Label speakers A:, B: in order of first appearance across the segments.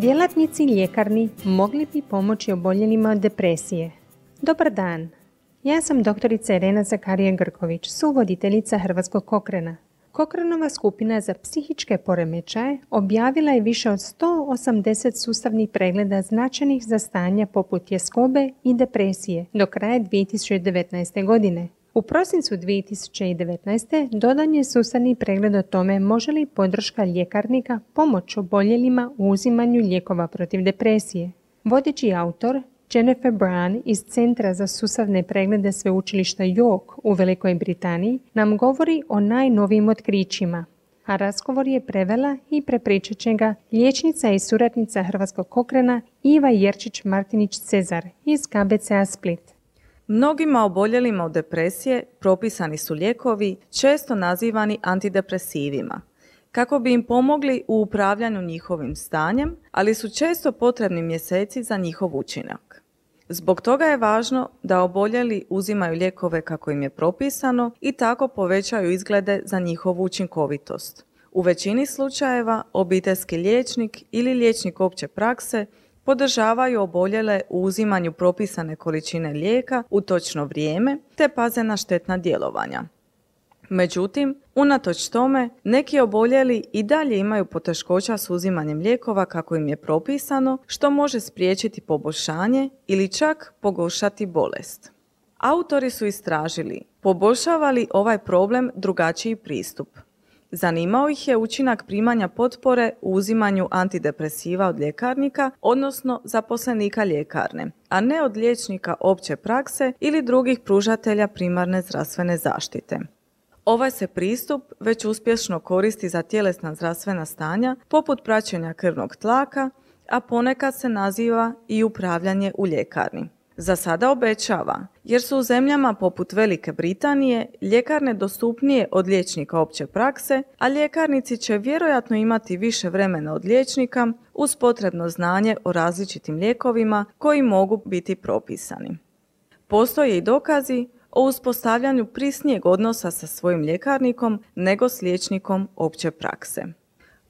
A: Djelatnici ljekarni mogli bi pomoći oboljelima od depresije. Dobar dan. Ja sam doktorica Irena Zakarija Grković, suvoditeljica Hrvatskog kokrena. Kokrenova skupina za psihičke poremećaje objavila je više od 180 sustavnih pregleda značajnih za stanja poput tjeskobe i depresije do kraja 2019. godine. U prosincu 2019. dodan je sustavni pregled o tome može li podrška ljekarnika pomoć oboljelima u uzimanju lijekova protiv depresije. Vodeći autor Jennifer Brown iz Centra za sustavne preglede sveučilišta York u Velikoj Britaniji nam govori o najnovijim otkrićima, a razgovor je prevela i prepričat će ga liječnica i suradnica Hrvatskog kokrena Iva Jerčić-Martinić-Cezar iz KBCA Split.
B: Mnogima oboljelima od depresije propisani su lijekovi, često nazivani antidepresivima, kako bi im pomogli u upravljanju njihovim stanjem, ali su često potrebni mjeseci za njihov učinak. Zbog toga je važno da oboljeli uzimaju lijekove kako im je propisano i tako povećaju izglede za njihovu učinkovitost. U većini slučajeva obiteljski liječnik ili liječnik opće prakse podržavaju oboljele u uzimanju propisane količine lijeka u točno vrijeme te paze na štetna djelovanja. Međutim, unatoč tome, neki oboljeli i dalje imaju poteškoća s uzimanjem lijekova kako im je propisano, što može spriječiti poboljšanje ili čak pogoršati bolest. Autori su istražili poboljšava li ovaj problem drugačiji pristup. Zanimao ih je učinak primanja potpore u uzimanju antidepresiva od ljekarnika, odnosno zaposlenika ljekarne, a ne od liječnika opće prakse ili drugih pružatelja primarne zdravstvene zaštite. Ovaj se pristup već uspješno koristi za tjelesna zdravstvena stanja poput praćenja krvnog tlaka, a ponekad se naziva i upravljanje u ljekarni. Za sada obećava, jer su u zemljama poput Velike Britanije ljekarne dostupnije od liječnika opće prakse, a ljekarnici će vjerojatno imati više vremena od liječnika uz potrebno znanje o različitim lijekovima koji mogu biti propisani. Postoje i dokazi o uspostavljanju prisnijeg odnosa sa svojim ljekarnikom nego s liječnikom opće prakse.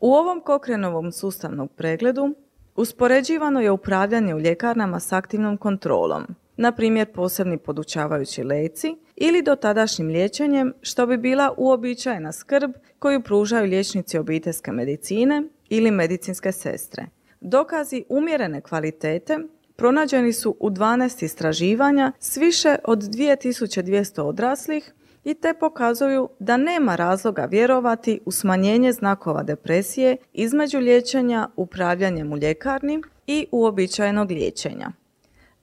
B: U ovom Kokrenovom sustavnom pregledu uspoređivano je upravljanje u ljekarnama s aktivnom kontrolom, na primjer posebni podučavajući leci ili dotadašnjim liječenjem što bi bila uobičajena skrb koju pružaju liječnici obiteljske medicine ili medicinske sestre. Dokazi umjerene kvalitete pronađeni su u 12 istraživanja s više od 2200 odraslih i te pokazuju da nema razloga vjerovati u smanjenje znakova depresije između liječenja upravljanjem u ljekarni i uobičajenog liječenja.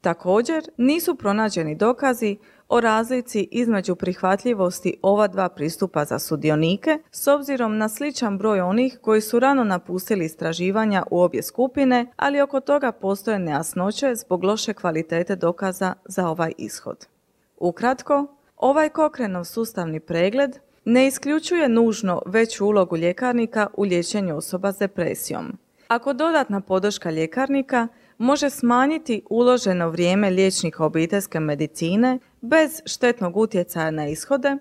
B: Također nisu pronađeni dokazi o razlici između prihvatljivosti ova dva pristupa za sudionike s obzirom na sličan broj onih koji su rano napustili istraživanja u obje skupine, ali oko toga postoje nejasnoće zbog loše kvalitete dokaza za ovaj ishod. Ukratko, ovaj Kokrenov sustavni pregled ne isključuje nužno veću ulogu ljekarnika u liječenju osoba s depresijom. Ako dodatna podrška ljekarnika može smanjiti uloženo vrijeme liječnika obiteljske medicine bez štetnog utjecaja na ishode,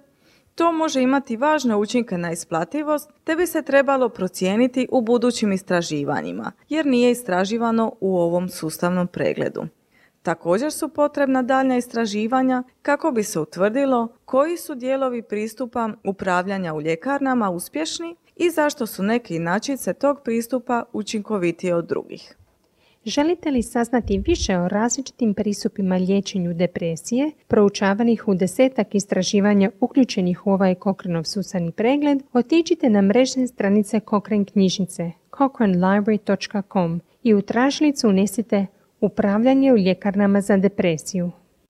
B: to može imati važne učinke na isplativost te bi se trebalo procijeniti u budućim istraživanjima jer nije istraživano u ovom sustavnom pregledu. Također su potrebna daljnja istraživanja kako bi se utvrdilo koji su dijelovi pristupa upravljanja u ljekarnama uspješni i zašto su neke inačice tog pristupa učinkovitije od drugih.
A: Želite li saznati više o različitim pristupima liječenju depresije, proučavanih u desetak istraživanja uključenih u ovaj Cochraneov susani pregled, otiđite na mrežne stranice Cochrane knjižnice cochranelibrary.com i u tražilicu unesite upravljanje u ljekarnama za depresiju.